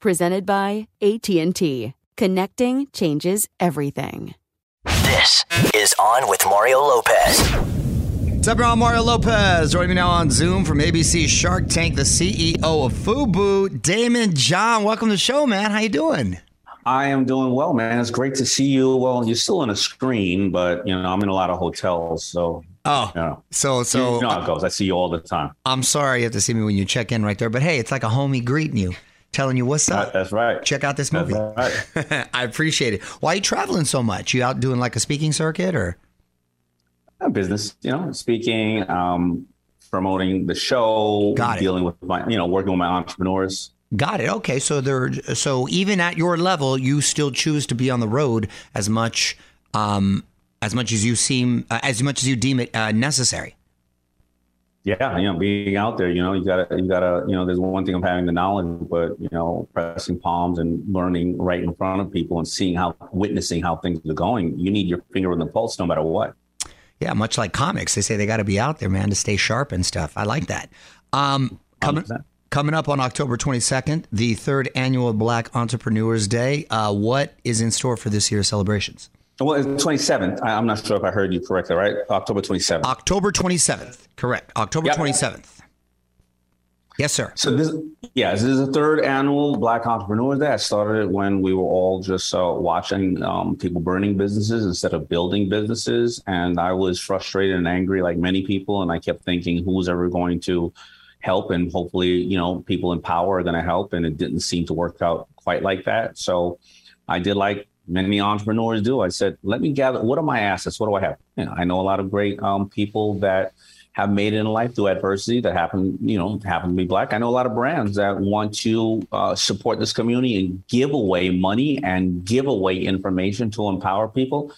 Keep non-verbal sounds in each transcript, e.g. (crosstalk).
Presented by AT&T. Connecting changes everything. This is On with Mario Lopez. What's up, y'all? Mario Lopez. Joining me now on Zoom from ABC Shark Tank, the CEO of FUBU, Daymond John. Welcome to the show, man. How you doing? I am doing well, man. It's great to see you. Well, you're still on a screen, but you know I'm in a lot of hotels, so Oh, you know, so so you know uh, how it goes. I see you all the time. I'm sorry you have to see me when you check in right there, but hey, it's like a homie greeting you, telling you what's up. That's right. Check out this That's movie. right. (laughs) I appreciate it. Why are you traveling so much? You out doing like a speaking circuit or? Uh, Business, you know, speaking, um, promoting the show, Got it. dealing with my, you know, working with my entrepreneurs. Got it. Okay, so there. So even at your level, you still choose to be on the road as much, um, as much as you seem, uh, as much as you deem it uh, necessary. Yeah, you know, being out there, you know, you gotta, you gotta, you know, there's one thing of having the knowledge, but you know, pressing palms and learning right in front of people and seeing how, witnessing how things are going. You need your finger on the pulse, no matter what. Yeah, much like comics, they say they got to be out there, man, to stay sharp and stuff. I like that. Um, coming 100%. coming up on October 22nd, the third annual Black Entrepreneurs Day. Uh, what is in store for this year's celebrations? Well, it's 27th. I, I'm not sure if I heard you correctly, right? October 27th. October 27th, correct? October Yep. 27th. Yes, sir. So this, yeah, this is the third annual Black Entrepreneurs Day. I started it when we were all just uh, watching um, people burning businesses instead of building businesses, and I was frustrated and angry, like many people. And I kept thinking, who's ever going to help? And hopefully, you know, people in power are going to help. And it didn't seem to work out quite like that. So I did like many entrepreneurs do. I said, let me gather. What are my assets? What do I have? You know, I know a lot of great um, people that have made it in life through adversity that happen, you know, happen to be black. I know a lot of brands that want to uh, support this community and give away money and give away information to empower people.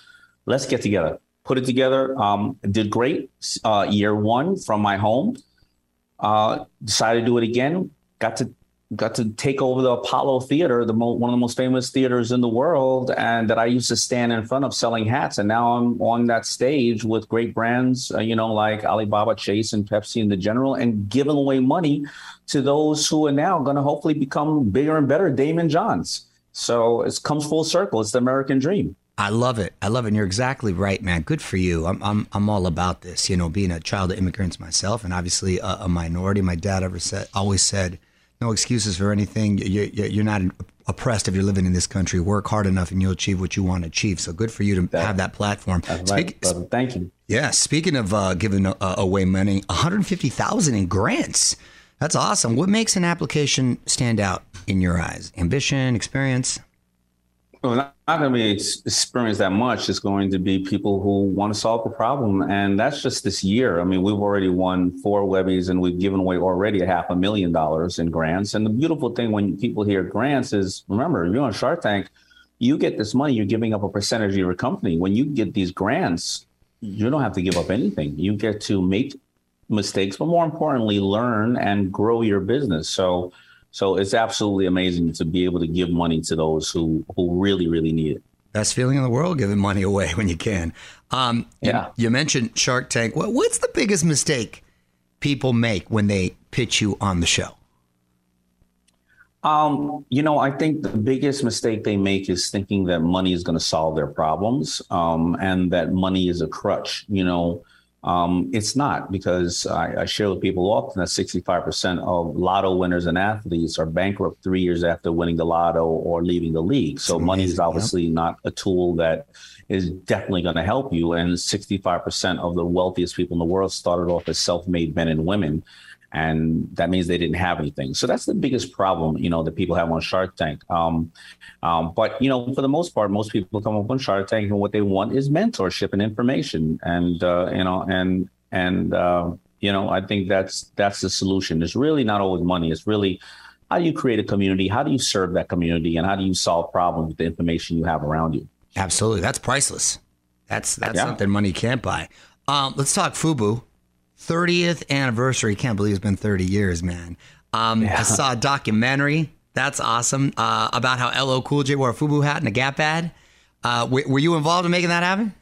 Let's get together, put it together. Um, did great uh, year one from my home. Uh, decided to do it again. Got to got to take over the Apollo Theater, the mo- one of the most famous theaters in the world, and that I used to stand in front of selling hats. And now I'm on that stage with great brands, uh, you know, like Alibaba, Chase, and Pepsi, and the General, and giving away money to those who are now going to hopefully become bigger and better, Daymond Johns. So it comes full circle. It's the American dream. I love it. I love it. And you're exactly right, man. Good for you. I'm, I'm, I'm all about this. You know, being a child of immigrants myself, and obviously a, a minority. My dad ever said, always said, no excuses for anything. You, you're not oppressed if you're living in this country. Work hard enough, and you'll achieve what you want to achieve. So good for you to have that platform. Right, Speak- brother. Thank you. yeah. Speaking of uh, giving uh, away money, 150,000 in grants. That's awesome. What makes an application stand out in your eyes? Ambition, experience. Well, not, going to be experienced that much. It's going to be people who want to solve the problem. And that's just this year. I mean, we've already won four levies and we've given away already a half a million dollars in grants. And the beautiful thing when people hear grants is remember, you're on Shark Tank, you get this money, you're giving up a percentage of your company. When you get these grants, you don't have to give up anything. You get to make mistakes, but more importantly, learn and grow your business. So, so it's absolutely amazing to be able to give money to those who who really, really need it. Best feeling in the world, giving money away (laughs) when you can. Um, Yeah. You, you mentioned Shark Tank. What, what's the biggest mistake people make when they pitch you on the show? Um, you know, I think the biggest mistake they make is thinking that money is going to solve their problems, um, and that money is a crutch. You know, um, it's not because I, I share with people often that 65% of lotto winners and athletes are bankrupt three years after winning the lotto or leaving the league. So money is obviously not a tool that is definitely going to help you. And 65% of the wealthiest people in the world started off as self-made men and women and that means they didn't have anything. So that's the biggest problem, you know, that people have on Shark Tank. Um, um, but you know, for the most part, most people come up on Shark Tank and what they want is mentorship and information, and uh, you know, and and uh, you know, I think that's that's the solution. It's really not always money. It's really how do you create a community? How do you serve that community? And how do you solve problems with the information you have around you? Absolutely, that's priceless. That's that's Yeah. something money can't buy. Um, let's talk FUBU. 30th anniversary. Can't believe it's been 30 years, man. Um, I saw a documentary. That's awesome. Uh, about how LL Cool J wore a FUBU hat and a Gap ad. Uh, w- were you involved in making that happen?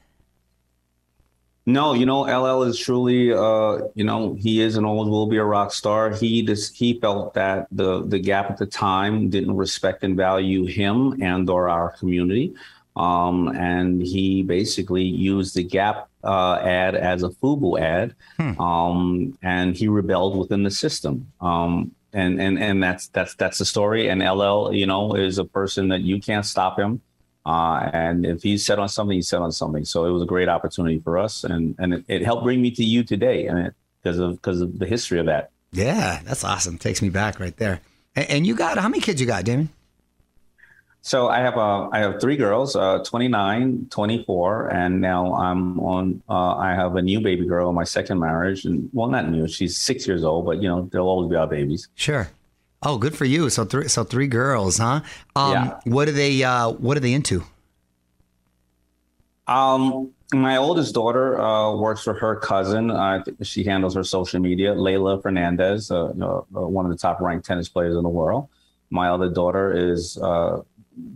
No, you know, LL is truly, uh, you know, he is and always will be a rock star. He just he felt that the the Gap at the time didn't respect and value him and or our community, um, and he basically used the Gap uh, ad as a FUBU ad, um, and he rebelled within the system. Um, and and and that's that's that's the story. And LL, you know, is a person that you can't stop him. Uh, and if he's set on something, he's set on something. So it was a great opportunity for us, and and it, it helped bring me to you today, and because of because of the history of that. Yeah, that's awesome. Takes me back right there. And, and you got how many kids you got, Daymond? So I have uh, I have three girls, uh, 29, 24, and now I'm on. Uh, I have a new baby girl in my second marriage, and well, not new. She's six years old, but you know they'll always be our babies. Sure. Oh, good for you. So three, so three girls, huh? Um, Yeah. What are they? Uh, what are they into? Um, my oldest daughter uh, works for her cousin. Uh, she handles her social media. Leylah Fernandez, uh, uh, one of the top ranked tennis players in the world. My other daughter is uh,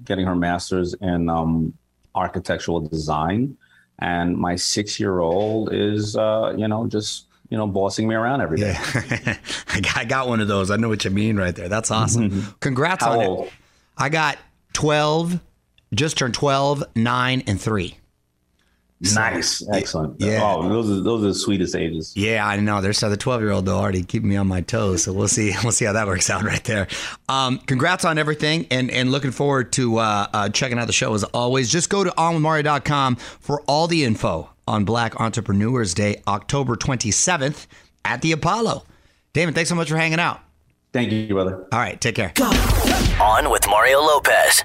getting her master's in um, architectural design, and my six year old is, uh, you know, just you know, bossing me around every day. Yeah, (laughs) I got, one of those. I know what you mean right there. That's awesome. Congrats How on old? it. I got 12, just turned 12, 9, and 3. Nice, excellent. Yeah. Oh, those are those are the sweetest ages. Yeah, I know. There's so the 12 year old though already keeping me on my toes. So we'll see. (laughs) We'll see how that works out right there. Um, congrats on everything, and and looking forward to uh, uh, checking out the show as always. Just go to onwithmario.com for all the info on Black Entrepreneurs Day, October 27th at the Apollo. Daymond, thanks so much for hanging out. Thank you, brother. All right, take care. On with Mario Lopez.